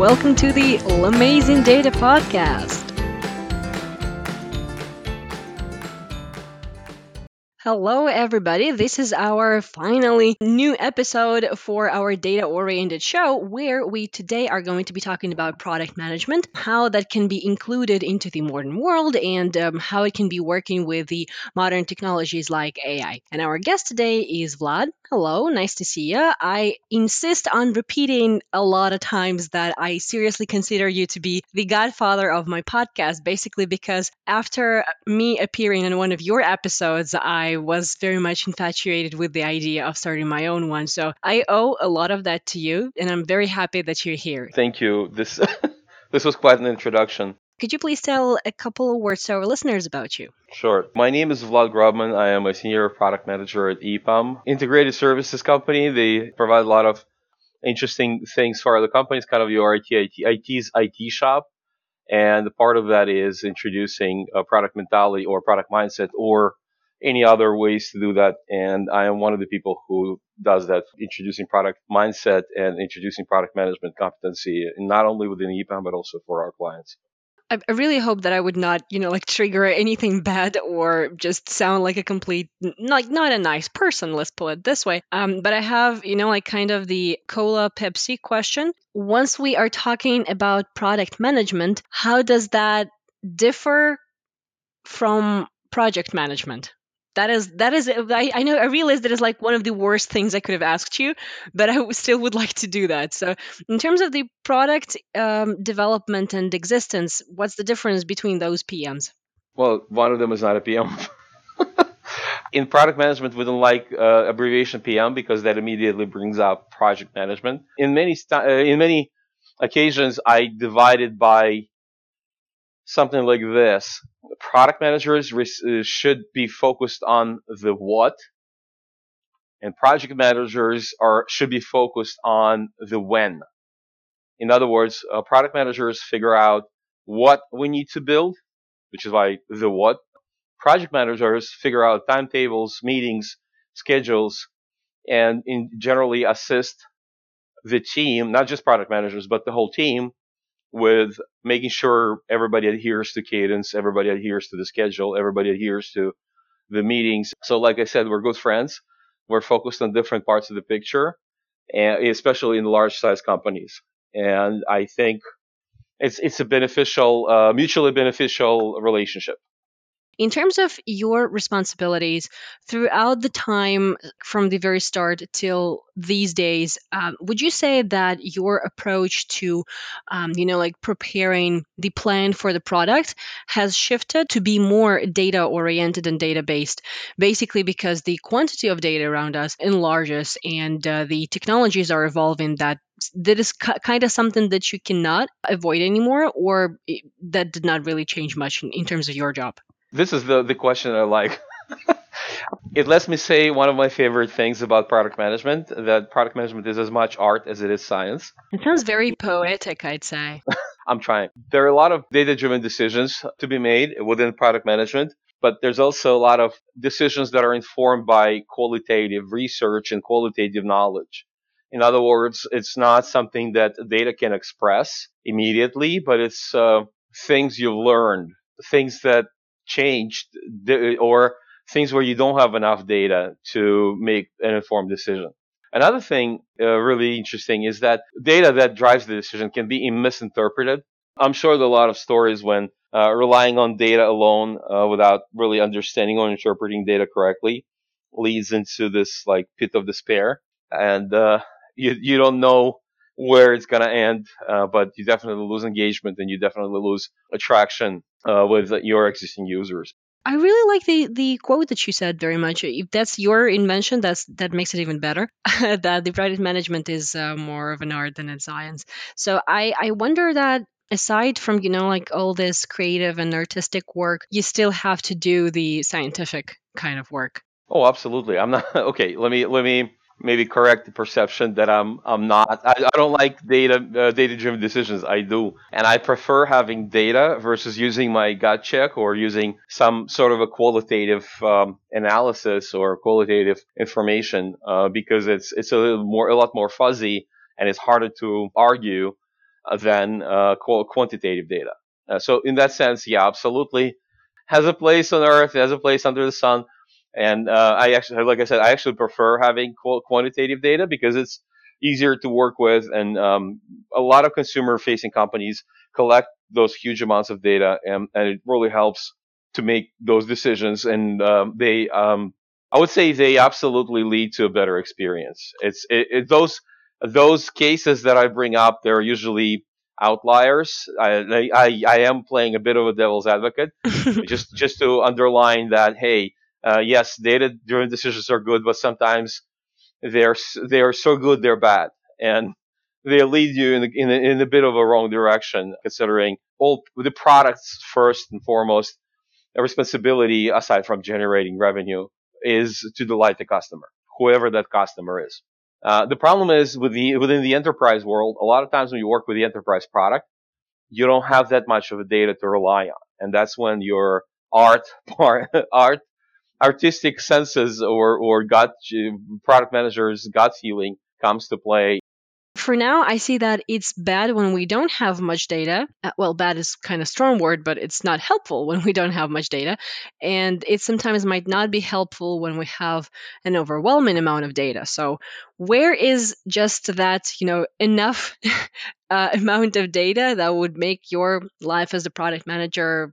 welcome to the Amazing Data Podcast. Hello, everybody. This is our finally new episode for our data oriented show where we today are going to be talking about product management, how that can be included into the modern world, and um, how it can be working with the modern technologies like AI. And our guest today is Vlad. Hello, nice to see you. I insist on repeating a lot of times that I seriously consider you to be the godfather of my podcast, basically because after me appearing in one of your episodes, I was very much infatuated with the idea of starting my own one. So I owe a lot of that to you, and I'm very happy that you're here. Thank you. This this was quite an introduction. Could you please tell a couple of words to our listeners about you? Sure. My name is Vlad Grobman. I am a senior product manager at EPAM, integrated services company. They provide a lot of interesting things for other companies, kind of your IT, IT IT's IT shop. And part of that is introducing a product mentality or product mindset or any other ways to do that. And I am one of the people who does that, introducing product mindset and introducing product management competency, not only within EPAM, but also for our clients. I, really hope that I would not, you know, like trigger anything bad or just sound like a complete, like not a nice person. Let's put it this way. Um, but I have, you know, like kind of the cola Pepsi question. Once we are talking about product management, how does that differ from project management? That is that is I, I know i realize that is like one of the worst things i could have asked you but i still would like to do that. So in terms of the product um, development and existence what's the difference between those pms well one of them is not a pm in product management we don't like uh, abbreviation pm because that immediately brings up project management. In many st- uh, in many occasions i divide it by something like this product managers should be focused on the what, and project managers are should be focused on the when. In other words, uh, product managers figure out what we need to build, which is why the what. Project managers figure out timetables, meetings, schedules, and in generally assist the team, not just product managers, but the whole team with making sure everybody adheres to cadence, everybody adheres to the schedule, everybody adheres to the meetings. So, like I said, we're good friends. We're focused on different parts of the picture, and especially in large size companies. And I think it's it's a beneficial, uh, mutually beneficial relationship. In terms of your responsibilities throughout the time from the very start till these days, um, would you say that your approach to, um, you know, like preparing the plan for the product has shifted to be more data oriented and data based? Basically, because the quantity of data around us enlarges and uh, the technologies are evolving that that is kind of something that you cannot avoid anymore, or that did not really change much in, in terms of your job? This is the, the question I like. it lets me say one of my favorite things about product management that product management is as much art as it is science. It sounds very poetic, I'd say. I'm trying. There are a lot of data driven decisions to be made within product management, but there's also a lot of decisions that are informed by qualitative research and qualitative knowledge. In other words, it's not something that data can express immediately, but it's uh, things you've learned, things that changed or things where you don't have enough data to make an informed decision. Another thing uh, really interesting is that data that drives the decision can be misinterpreted. I'm sure there are a lot of stories when uh, relying on data alone uh, without really understanding or interpreting data correctly leads into this like pit of despair, and uh, you you don't know where it's gonna end, uh, but you definitely lose engagement and you definitely lose attraction uh, with your existing users. I really like the the quote that you said very much. If that's your invention, that's that makes it even better. that the project management is uh, more of an art than a science. So I I wonder that aside from you know like all this creative and artistic work, you still have to do the scientific kind of work. Oh, absolutely. I'm not okay. Let me let me maybe correct the perception that I'm I'm not. I, I don't like data uh, data driven decisions. I do, and I prefer having data versus using my gut check or using some sort of a qualitative um, analysis or qualitative information uh, because it's it's a little more a lot more fuzzy and it's harder to argue uh, than uh, quantitative data. Uh, so in that sense, yeah, absolutely has a place on Earth, has a place under the sun. And uh, I actually, like I said, I actually prefer having quantitative data because it's easier to work with, and um, a lot of consumer-facing companies collect those huge amounts of data, and, and it really helps to make those decisions. And um, they, um, I would say, they absolutely lead to a better experience. It's it, it, those those cases that I bring up. They're usually outliers. I, I, I am playing a bit of a devil's advocate, just just to underline that. Hey, uh, yes, data-driven decisions are good, but sometimes they're they are so good they're bad, and they lead you in, in, in a bit of a wrong direction. Considering all the products first and foremost, a responsibility aside from generating revenue is to delight the customer, whoever that customer is. Uh, the problem is with the within the enterprise world, a lot of times when you work with the enterprise product, you don't have that much of a data to rely on, and that's when your art part, art artistic senses or or gut uh, product managers gut feeling comes to play for now, I see that it's bad when we don't have much data. Uh, well, bad is kind of strong word, but it's not helpful when we don't have much data. And it sometimes might not be helpful when we have an overwhelming amount of data. So, where is just that, you know, enough uh, amount of data that would make your life as a product manager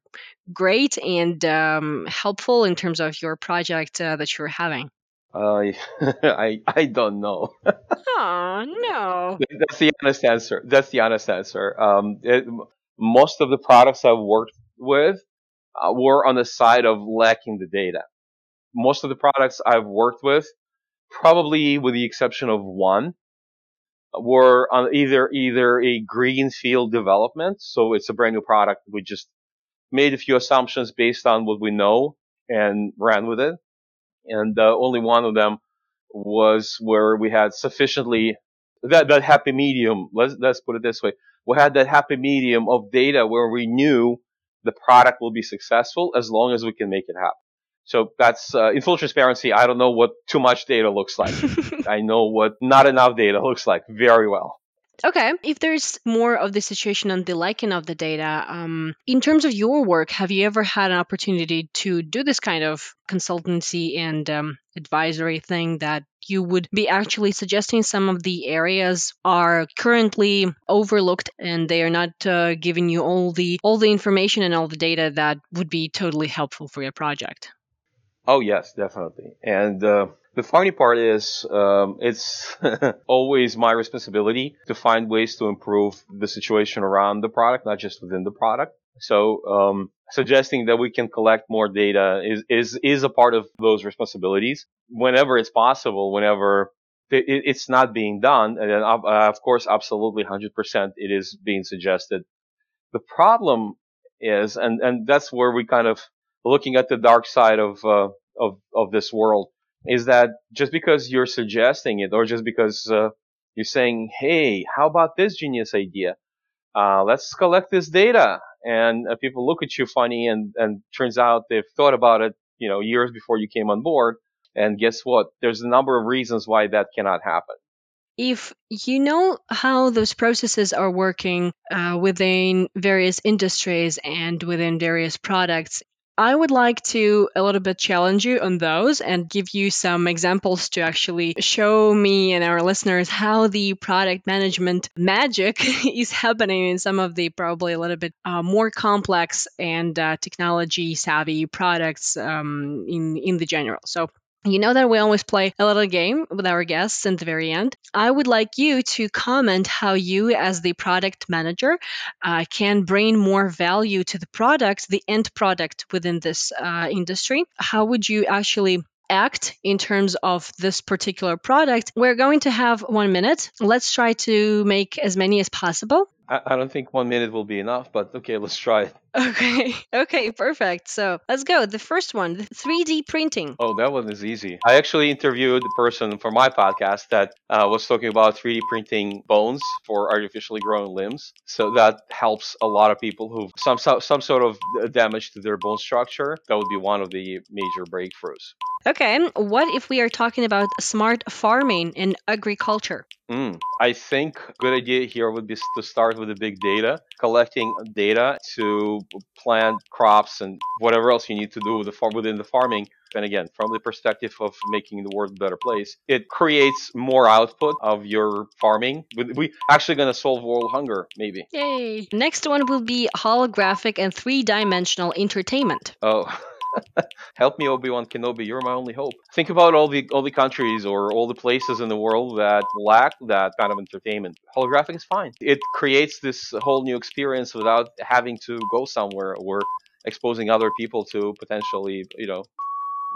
great and um, helpful in terms of your project uh, that you're having? Uh, I I don't know. oh no. That's the honest answer. That's the honest answer. Um, it, most of the products I've worked with uh, were on the side of lacking the data. Most of the products I've worked with, probably with the exception of one, were on either either a greenfield development, so it's a brand new product. We just made a few assumptions based on what we know and ran with it and uh, only one of them was where we had sufficiently that that happy medium. Let's let's put it this way: we had that happy medium of data where we knew the product will be successful as long as we can make it happen. So that's uh, in full transparency. I don't know what too much data looks like. I know what not enough data looks like very well. Okay. If there's more of the situation on the liking of the data, um, in terms of your work, have you ever had an opportunity to do this kind of consultancy and um, advisory thing that you would be actually suggesting some of the areas are currently overlooked and they are not uh, giving you all the all the information and all the data that would be totally helpful for your project? Oh yes, definitely. And uh, the funny part is, um, it's always my responsibility to find ways to improve the situation around the product, not just within the product. So, um, suggesting that we can collect more data is, is, is a part of those responsibilities whenever it's possible, whenever it's not being done. And then, uh, of course, absolutely 100% it is being suggested. The problem is, and, and that's where we kind of looking at the dark side of, uh, of, of this world is that just because you're suggesting it or just because uh, you're saying, hey, how about this genius idea? Uh, let's collect this data. And uh, people look at you funny and, and turns out they've thought about it, you know, years before you came on board. And guess what? There's a number of reasons why that cannot happen. If you know how those processes are working uh, within various industries and within various products, I would like to a little bit challenge you on those and give you some examples to actually show me and our listeners how the product management magic is happening in some of the probably a little bit uh, more complex and uh, technology savvy products um, in in the general. So you know that we always play a little game with our guests in the very end. I would like you to comment how you, as the product manager, uh, can bring more value to the product, the end product within this uh, industry. How would you actually act in terms of this particular product? We're going to have one minute. Let's try to make as many as possible. I, don't think one minute will be enough, but okay, let's try it. Okay, okay, perfect. So let's go. The first one, the 3D printing. Oh, that one is easy. I actually interviewed the person for my podcast that uh, was talking about 3D printing bones for artificially grown limbs. So that helps a lot of people who have some some sort of damage to their bone structure. That would be one of the major breakthroughs. Okay, what if we are talking about smart farming and agriculture? Mm, I think good idea here would be to start with the big data, collecting data to plant crops and whatever else you need to do with the farm within the farming. And again, from the perspective of making the world a better place, it creates more output of your farming. We actually going to solve world hunger, maybe. Yay! Next one will be holographic and three-dimensional entertainment. Oh. Help me, Obi Wan Kenobi. You're my only hope. Think about all the all the countries or all the places in the world that lack that kind of entertainment. Holographic is fine. It creates this whole new experience without having to go somewhere or exposing other people to potentially, you know,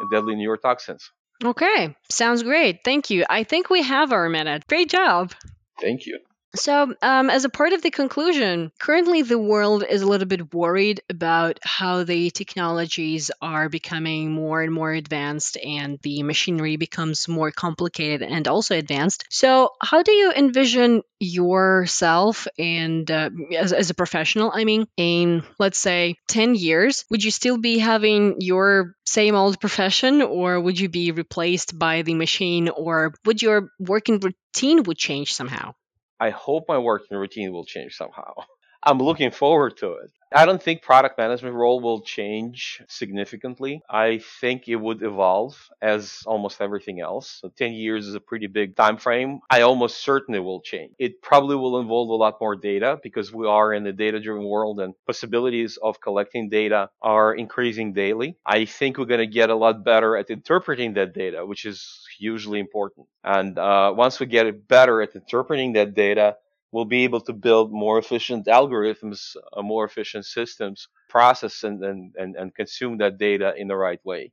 deadly neurotoxins. Okay, sounds great. Thank you. I think we have our minute. Great job. Thank you. So, um, as a part of the conclusion, currently the world is a little bit worried about how the technologies are becoming more and more advanced and the machinery becomes more complicated and also advanced. So, how do you envision yourself and uh, as, as a professional? I mean, in let's say 10 years, would you still be having your same old profession or would you be replaced by the machine or would your working routine would change somehow? I hope my working routine will change somehow. I'm looking forward to it. I don't think product management role will change significantly. I think it would evolve as almost everything else. So 10 years is a pretty big time frame. I almost certain it will change. It probably will involve a lot more data because we are in a data driven world and possibilities of collecting data are increasing daily. I think we're going to get a lot better at interpreting that data, which is hugely important. And uh, once we get better at interpreting that data, we'll be able to build more efficient algorithms, uh, more efficient systems, process and, and, and, and consume that data in the right way.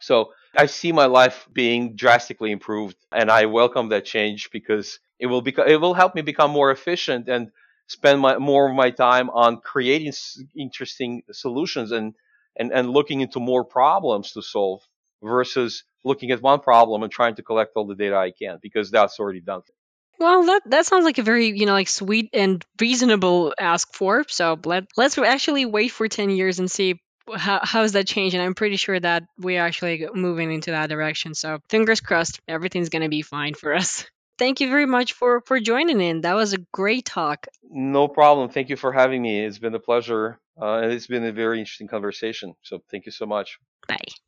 So I see my life being drastically improved and I welcome that change because it will beca- it will help me become more efficient and spend my, more of my time on creating s- interesting solutions and, and, and looking into more problems to solve versus looking at one problem and trying to collect all the data I can because that's already done. Well, that that sounds like a very you know like sweet and reasonable ask for. So let let's actually wait for ten years and see how how's that changing. I'm pretty sure that we're actually moving into that direction. So fingers crossed, everything's gonna be fine for us. Thank you very much for for joining in. That was a great talk. No problem. Thank you for having me. It's been a pleasure, uh, and it's been a very interesting conversation. So thank you so much. Bye.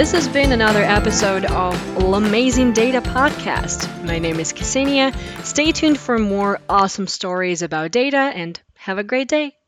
This has been another episode of Amazing Data Podcast. My name is Ksenia. Stay tuned for more awesome stories about data and have a great day.